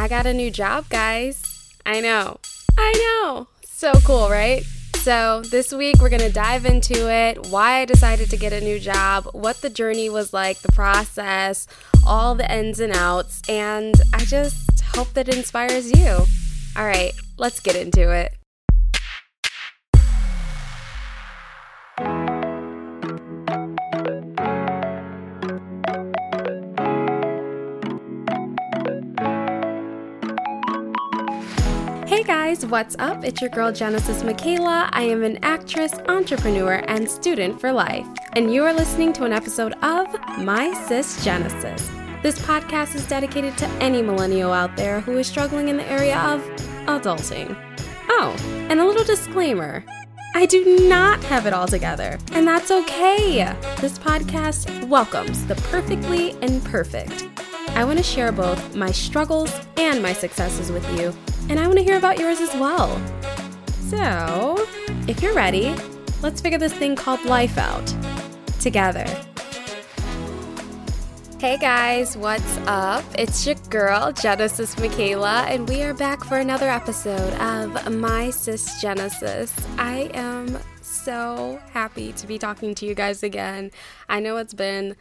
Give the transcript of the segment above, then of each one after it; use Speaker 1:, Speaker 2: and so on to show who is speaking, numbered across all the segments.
Speaker 1: I got a new job, guys. I know. I know. So cool, right? So, this week we're going to dive into it why I decided to get a new job, what the journey was like, the process, all the ins and outs, and I just hope that inspires you. All right, let's get into it. Guys, what's up? It's your girl Genesis Michaela. I am an actress, entrepreneur, and student for life. And you are listening to an episode of My Sis Genesis. This podcast is dedicated to any millennial out there who is struggling in the area of adulting. Oh, and a little disclaimer I do not have it all together, and that's okay. This podcast welcomes the perfectly imperfect. I want to share both my struggles and my successes with you, and I want to hear about yours as well. So, if you're ready, let's figure this thing called life out together. Hey guys, what's up? It's your girl, Genesis Michaela, and we are back for another episode of My Sis Genesis. I am so happy to be talking to you guys again. I know it's been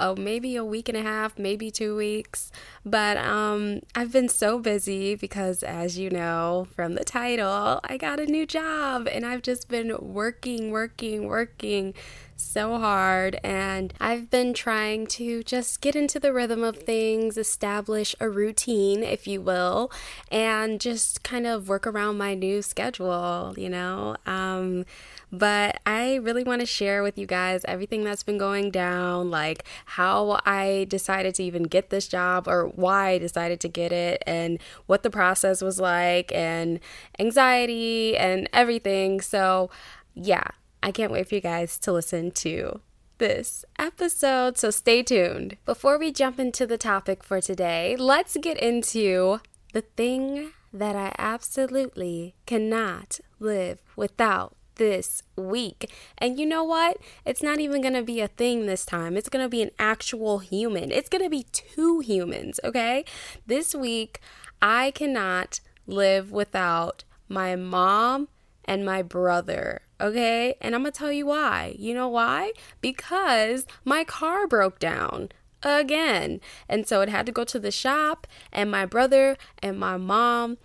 Speaker 1: oh, maybe a week and a half, maybe two weeks. But um, I've been so busy because, as you know from the title, I got a new job and I've just been working, working, working so hard and I've been trying to just get into the rhythm of things, establish a routine, if you will, and just kind of work around my new schedule, you know. Um, but I really want to share with you guys everything that's been going down, like how I decided to even get this job or why I decided to get it, and what the process was like, and anxiety and everything. So, yeah, I can't wait for you guys to listen to this episode, so stay tuned. Before we jump into the topic for today, let's get into the thing that I absolutely cannot live without this week. And you know what? It's not even going to be a thing this time. It's going to be an actual human. It's going to be two humans, okay? This week, I cannot live without my mom and my brother. Okay, and I'm gonna tell you why. You know why? Because my car broke down again. And so it had to go to the shop, and my brother and my mom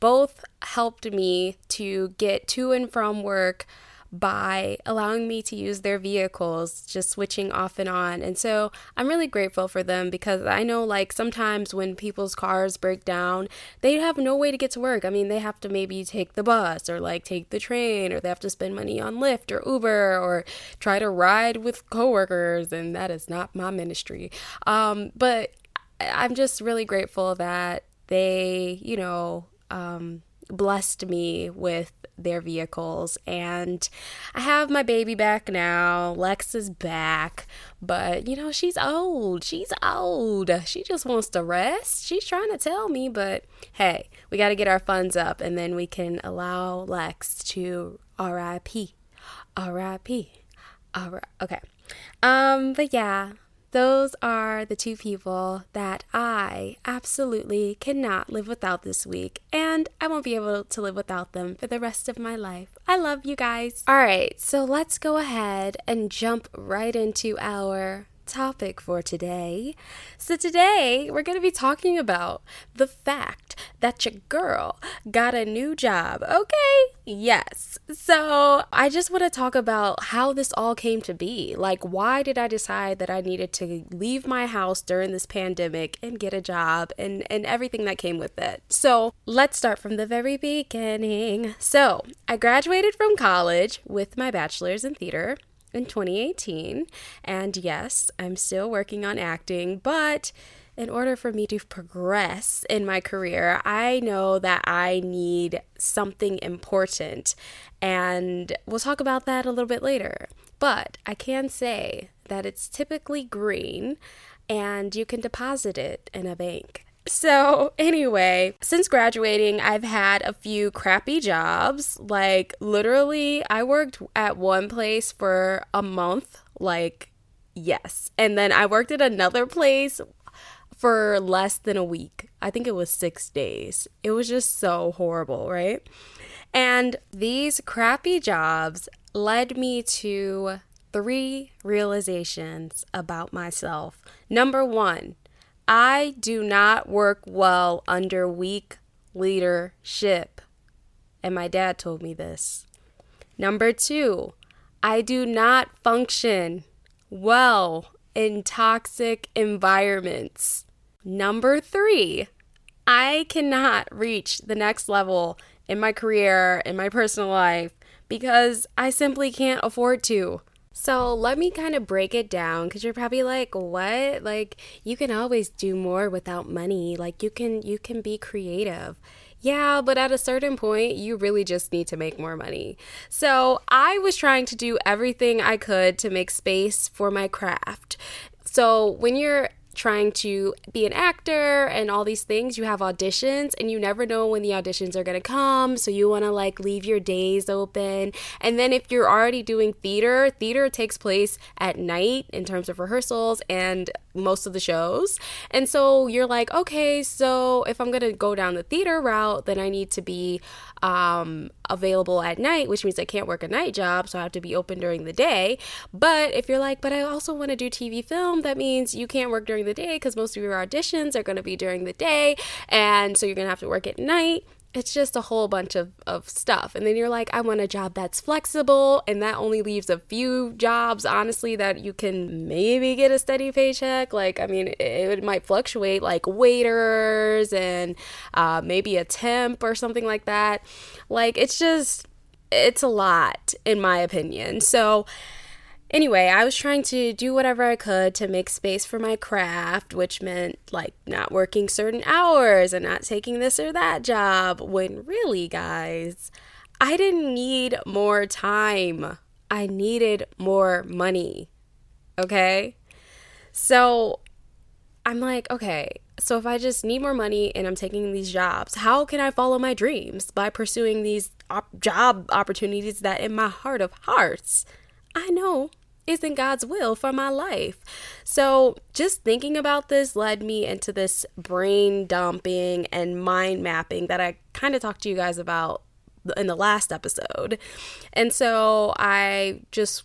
Speaker 1: both helped me to get to and from work by allowing me to use their vehicles, just switching off and on. And so I'm really grateful for them because I know, like, sometimes when people's cars break down, they have no way to get to work. I mean, they have to maybe take the bus or like take the train or they have to spend money on Lyft or Uber or try to ride with coworkers. And that is not my ministry. Um, but I'm just really grateful that they, you know, um, blessed me with their vehicles. And I have my baby back now. Lex is back. But, you know, she's old. She's old. She just wants to rest. She's trying to tell me, but hey, we got to get our funds up and then we can allow Lex to RIP. RIP. Alright. Okay. Um, but yeah, those are the two people that I absolutely cannot live without this week, and I won't be able to live without them for the rest of my life. I love you guys. All right, so let's go ahead and jump right into our topic for today. So, today we're going to be talking about the fact that your girl got a new job. Okay, yes. So, I just want to talk about how this all came to be. Like, why did I decide that I needed to leave my house during this pandemic and get a job and, and everything that came with it? So, let's start from the very beginning. So, I graduated from college with my bachelor's in theater in 2018. And yes, I'm still working on acting, but in order for me to progress in my career, I know that I need something important. And we'll talk about that a little bit later. But I can say that it's typically green and you can deposit it in a bank. So, anyway, since graduating, I've had a few crappy jobs. Like, literally, I worked at one place for a month. Like, yes. And then I worked at another place for less than a week. I think it was six days. It was just so horrible, right? And these crappy jobs led me to three realizations about myself. Number one, I do not work well under weak leadership. And my dad told me this. Number two, I do not function well in toxic environments. Number three, I cannot reach the next level in my career, in my personal life, because I simply can't afford to. So let me kind of break it down because you're probably like, what? Like you can always do more without money. Like you can you can be creative. Yeah, but at a certain point, you really just need to make more money. So I was trying to do everything I could to make space for my craft. So when you're trying to be an actor and all these things, you have auditions and you never know when the auditions are going to come. So you want to like leave your days open. And then if you're already doing theater, theater takes place at night in terms of rehearsals and most of the shows. And so you're like, okay, so if I'm going to go down the theater route, then I need to be um, available at night, which means I can't work a night job. So I have to be open during the day. But if you're like, but I also want to do TV film, that means you can't work during the day because most of your auditions are going to be during the day. And so you're going to have to work at night it's just a whole bunch of, of stuff. And then you're like, I want a job that's flexible. And that only leaves a few jobs, honestly, that you can maybe get a steady paycheck. Like, I mean, it, it might fluctuate, like waiters and uh, maybe a temp or something like that. Like, it's just, it's a lot, in my opinion. So, Anyway, I was trying to do whatever I could to make space for my craft, which meant like not working certain hours and not taking this or that job. When really, guys, I didn't need more time. I needed more money. Okay? So I'm like, okay, so if I just need more money and I'm taking these jobs, how can I follow my dreams? By pursuing these op- job opportunities that in my heart of hearts, I know isn't God's will for my life. So, just thinking about this led me into this brain dumping and mind mapping that I kind of talked to you guys about in the last episode. And so, I just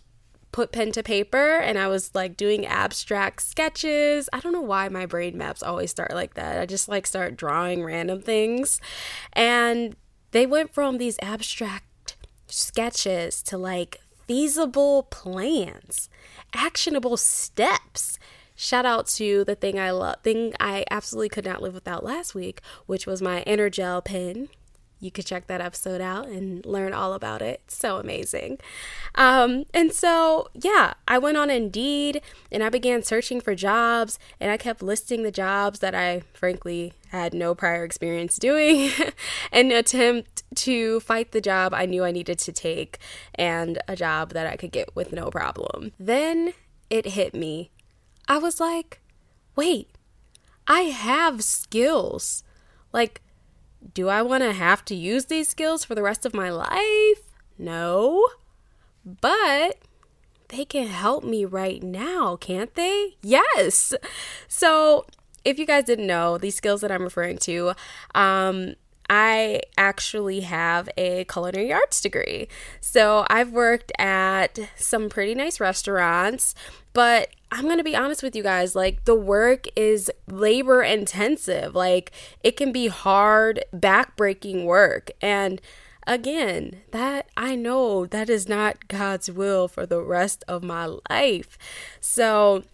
Speaker 1: put pen to paper and I was like doing abstract sketches. I don't know why my brain maps always start like that. I just like start drawing random things. And they went from these abstract sketches to like feasible plans, actionable steps. Shout out to the thing I love, thing I absolutely could not live without last week, which was my Energel pen you could check that episode out and learn all about it. So amazing. Um, and so, yeah, I went on Indeed and I began searching for jobs and I kept listing the jobs that I frankly had no prior experience doing an attempt to fight the job I knew I needed to take and a job that I could get with no problem. Then it hit me. I was like, wait, I have skills. Like, do I want to have to use these skills for the rest of my life? No. But they can help me right now, can't they? Yes. So, if you guys didn't know, these skills that I'm referring to, um, I actually have a culinary arts degree. So I've worked at some pretty nice restaurants, but I'm going to be honest with you guys, like the work is labor intensive. Like it can be hard, backbreaking work. And again, that I know that is not God's will for the rest of my life. So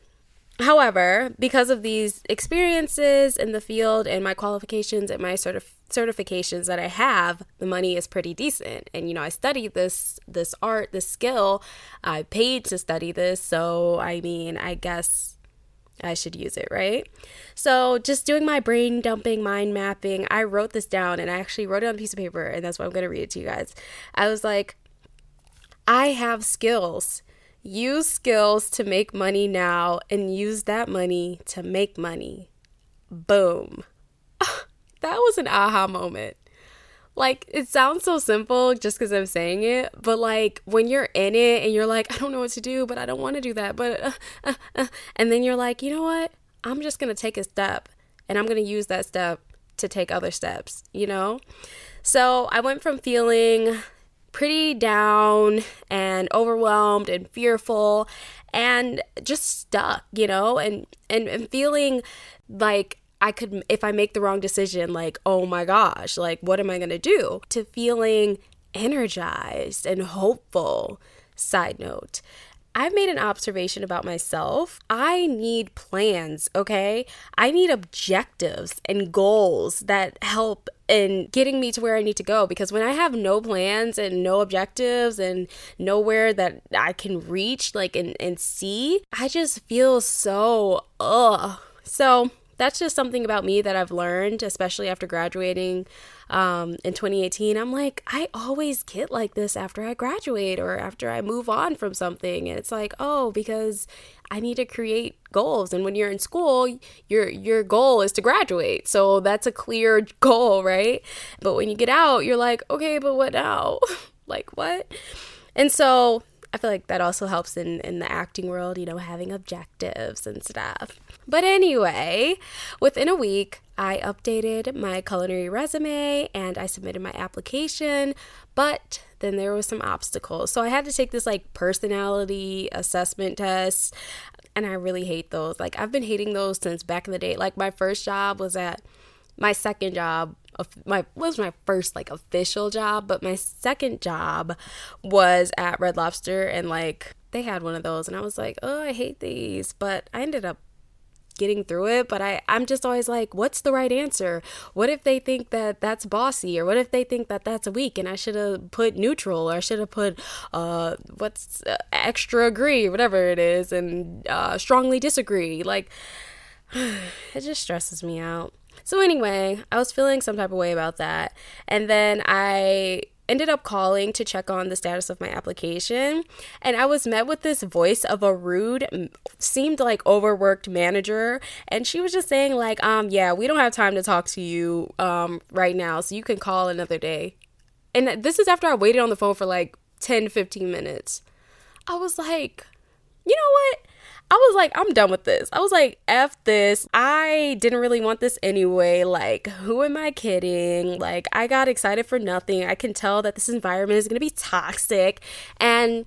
Speaker 1: However, because of these experiences in the field and my qualifications and my sort of certifications that I have, the money is pretty decent. And you know, I studied this this art, this skill. I paid to study this, so I mean, I guess I should use it, right? So, just doing my brain dumping, mind mapping, I wrote this down and I actually wrote it on a piece of paper, and that's why I'm going to read it to you guys. I was like, I have skills Use skills to make money now and use that money to make money. Boom. That was an aha moment. Like, it sounds so simple just because I'm saying it, but like when you're in it and you're like, I don't know what to do, but I don't want to do that, but, uh, uh, uh, and then you're like, you know what? I'm just going to take a step and I'm going to use that step to take other steps, you know? So I went from feeling pretty down and overwhelmed and fearful and just stuck, you know, and, and, and feeling like I could, if I make the wrong decision, like, oh my gosh, like, what am I going to do? To feeling energized and hopeful. Side note. I've made an observation about myself. I need plans, okay? I need objectives and goals that help in getting me to where I need to go because when I have no plans and no objectives and nowhere that I can reach like and, and see, I just feel so ugh. So that's just something about me that I've learned, especially after graduating um, in 2018. I'm like, I always get like this after I graduate or after I move on from something. And it's like, oh, because I need to create goals. And when you're in school, your your goal is to graduate. So that's a clear goal, right? But when you get out, you're like, okay, but what now? like what? And so I feel like that also helps in, in the acting world, you know, having objectives and stuff. But anyway, within a week, I updated my culinary resume and I submitted my application, but then there was some obstacles. So I had to take this like personality assessment test, and I really hate those. Like I've been hating those since back in the day. Like my first job was at my second job my was my first like official job, but my second job was at Red Lobster and like they had one of those and I was like, "Oh, I hate these." But I ended up getting through it but I I'm just always like what's the right answer what if they think that that's bossy or what if they think that that's weak and I should have put neutral or I should have put uh what's uh, extra agree whatever it is and uh strongly disagree like it just stresses me out so, anyway, I was feeling some type of way about that. And then I ended up calling to check on the status of my application and i was met with this voice of a rude seemed like overworked manager and she was just saying like um yeah we don't have time to talk to you um right now so you can call another day. And this is after i waited on the phone for like 10 15 minutes. I was like you know what I was like, I'm done with this. I was like, F this. I didn't really want this anyway. Like, who am I kidding? Like, I got excited for nothing. I can tell that this environment is going to be toxic. And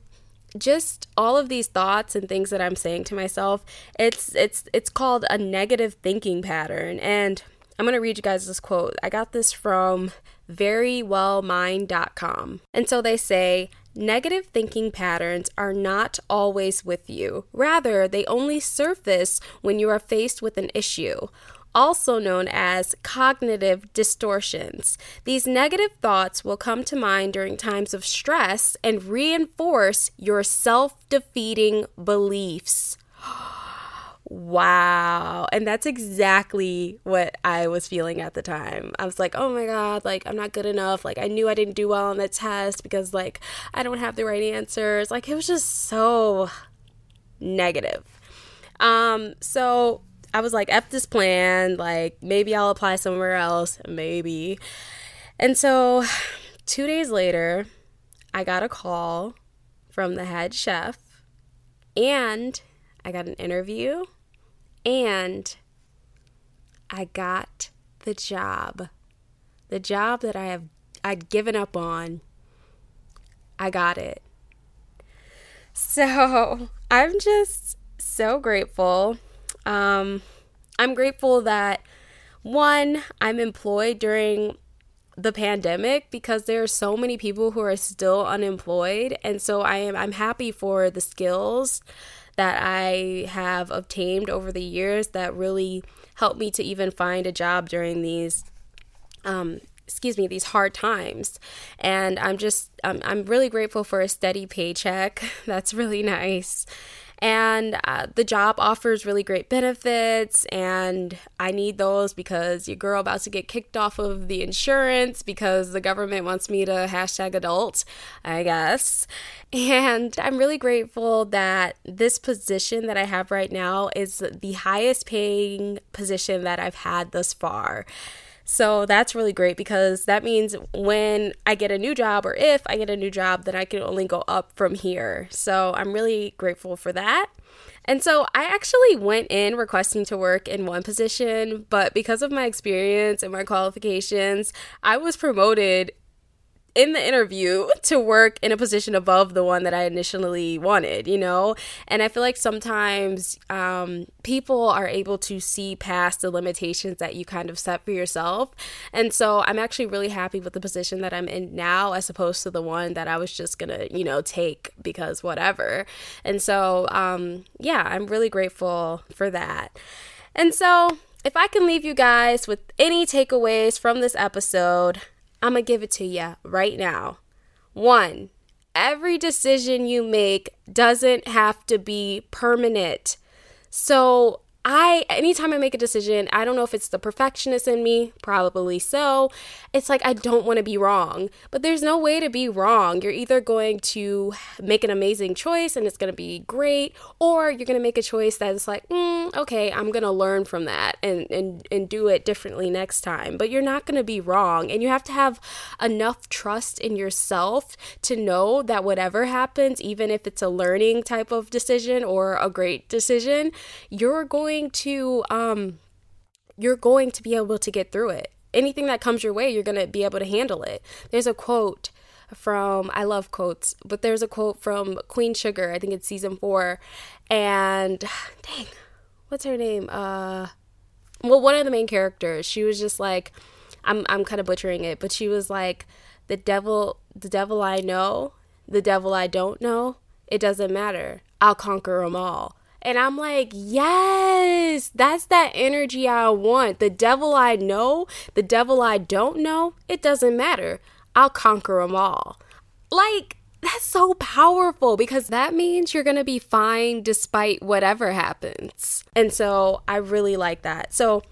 Speaker 1: just all of these thoughts and things that I'm saying to myself, it's it's it's called a negative thinking pattern. And I'm going to read you guys this quote. I got this from verywellmind.com. And so they say, Negative thinking patterns are not always with you. Rather, they only surface when you are faced with an issue also known as cognitive distortions. These negative thoughts will come to mind during times of stress and reinforce your self defeating beliefs. wow. And that's exactly what I was feeling at the time. I was like, oh my God, like, I'm not good enough. Like, I knew I didn't do well on the test because, like, I don't have the right answers. Like, it was just so negative. Um, so I was like, F this plan. Like, maybe I'll apply somewhere else. Maybe. And so two days later, I got a call from the head chef and I got an interview and I got the job. The job that I have I'd given up on. I got it. So, I'm just so grateful. Um I'm grateful that one, I'm employed during the pandemic because there are so many people who are still unemployed and so I am I'm happy for the skills that I have obtained over the years that really helped me to even find a job during these um, excuse me these hard times. And i'm just I'm, I'm really grateful for a steady paycheck. That's really nice and uh, the job offers really great benefits and i need those because your girl about to get kicked off of the insurance because the government wants me to hashtag adult i guess. And i'm really grateful that this position that i have right now is the highest paying position that i've had thus far So that's really great because that means when I get a new job or if I get a new job, then I can only go up from here. So I'm really grateful for that. And so I actually went in requesting to work in one position, but because of my experience and my qualifications, I was promoted in the interview to work in a position above the one that I initially wanted, you know? And I feel like sometimes um, people are able to see past the limitations that you kind of set for yourself. And so I'm actually really happy with the position that I'm in now as opposed to the one that I was just gonna, you know, take because whatever. And so, um, yeah, I'm really grateful for that. And so, if I can leave you guys with any takeaways from this episode, I'm going to give it to you right now. One, every decision you make doesn't have to be permanent. So I anytime I make a decision, I don't know if it's the perfectionist in me, probably so. It's like I don't want to be wrong, but there's no way to be wrong. You're either going to make an amazing choice and it's going to be great, or you're going to make a choice that's like, mm, okay, I'm going to learn from that and and and do it differently next time. But you're not going to be wrong, and you have to have enough trust in yourself to know that whatever happens, even if it's a learning type of decision or a great decision, you're going going to um you're going to be able to get through it. Anything that comes your way, you're going to be able to handle it. There's a quote from I love quotes, but there's a quote from Queen Sugar, I think it's season 4, and dang, what's her name? Uh well, one of the main characters, she was just like I'm I'm kind of butchering it, but she was like the devil the devil I know, the devil I don't know, it doesn't matter. I'll conquer them all. And I'm like, yes, that's that energy I want. The devil I know, the devil I don't know, it doesn't matter. I'll conquer them all. Like, that's so powerful because that means you're going to be fine despite whatever happens. And so I really like that. So,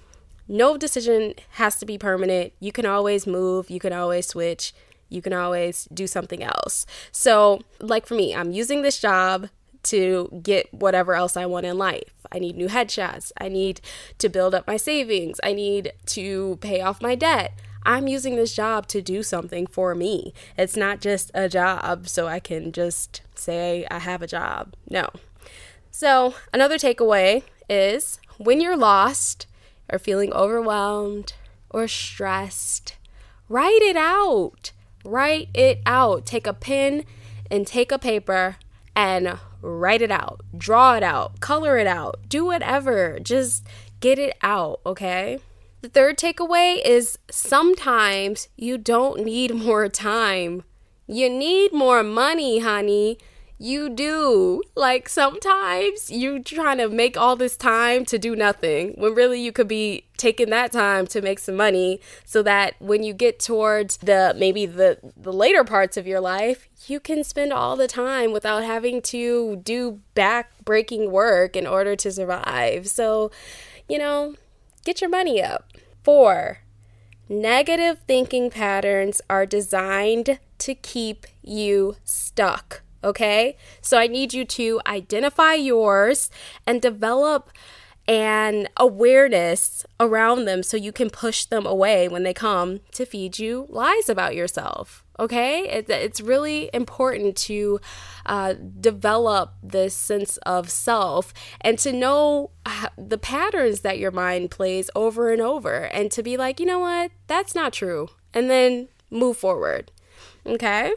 Speaker 1: no decision has to be permanent. You can always move, you can always switch, you can always do something else. So, like for me, I'm using this job to get whatever else I want in life. I need new headshots. I need to build up my savings. I need to pay off my debt. I'm using this job to do something for me. It's not just a job so I can just say I have a job. No. So, another takeaway is when you're lost or feeling overwhelmed or stressed, write it out. Write it out. Take a pen and take a paper and write it out, draw it out, color it out, do whatever. Just get it out, okay? The third takeaway is sometimes you don't need more time. You need more money, honey you do. Like sometimes you're trying to make all this time to do nothing when really you could be taking that time to make some money so that when you get towards the maybe the the later parts of your life, you can spend all the time without having to do back breaking work in order to survive. So, you know, get your money up. 4. Negative thinking patterns are designed to keep you stuck. Okay. So I need you to identify yours and develop an awareness around them so you can push them away when they come to feed you lies about yourself. Okay, it, it's really important to uh, develop this sense of self and to know the patterns that your mind plays over and over, and to be like, you know what, that's not true, and then move forward. Okay,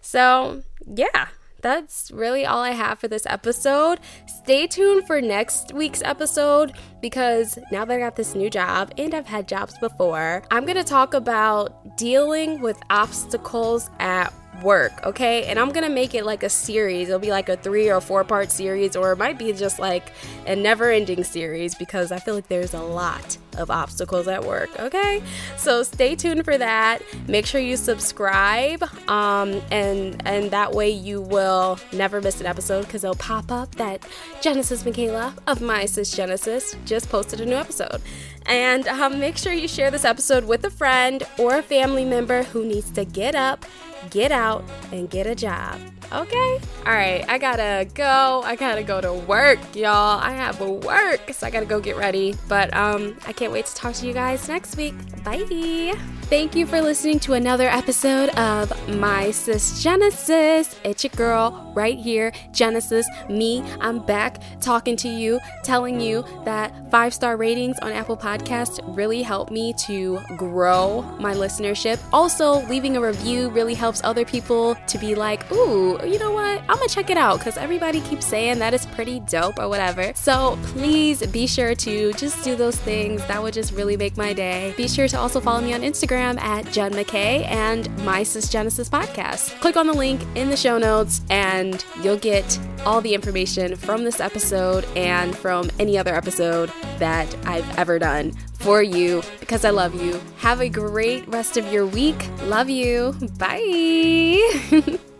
Speaker 1: so yeah, that's really all I have for this episode. Stay tuned for next week's episode because now that I got this new job and I've had jobs before, I'm going to talk about dealing with obstacles at work, okay? And I'm gonna make it like a series. It'll be like a three or four part series, or it might be just like a never ending series because I feel like there's a lot of obstacles at work, okay? So stay tuned for that. Make sure you subscribe, um, and and that way you will never miss an episode because it'll pop up that Genesis Michaela of My Sis Genesis just posted a new episode. And um, make sure you share this episode with a friend or a family member who needs to get up, get out, and get a job. Okay? All right, I gotta go. I gotta go to work, y'all. I have work, so I gotta go get ready. But um, I can't wait to talk to you guys next week. Bye. Thank you for listening to another episode of My Sis Genesis. It's your girl right here, Genesis, me. I'm back talking to you, telling you that five star ratings on Apple Podcasts really help me to grow my listenership. Also, leaving a review really helps other people to be like, ooh, you know what? I'm gonna check it out because everybody keeps saying that it's pretty dope or whatever. So please be sure to just do those things. That would just really make my day. Be sure to also follow me on Instagram Instagram at Jen McKay and My Sis Genesis Podcast. Click on the link in the show notes and you'll get all the information from this episode and from any other episode that I've ever done for you because I love you. Have a great rest of your week. Love you. Bye.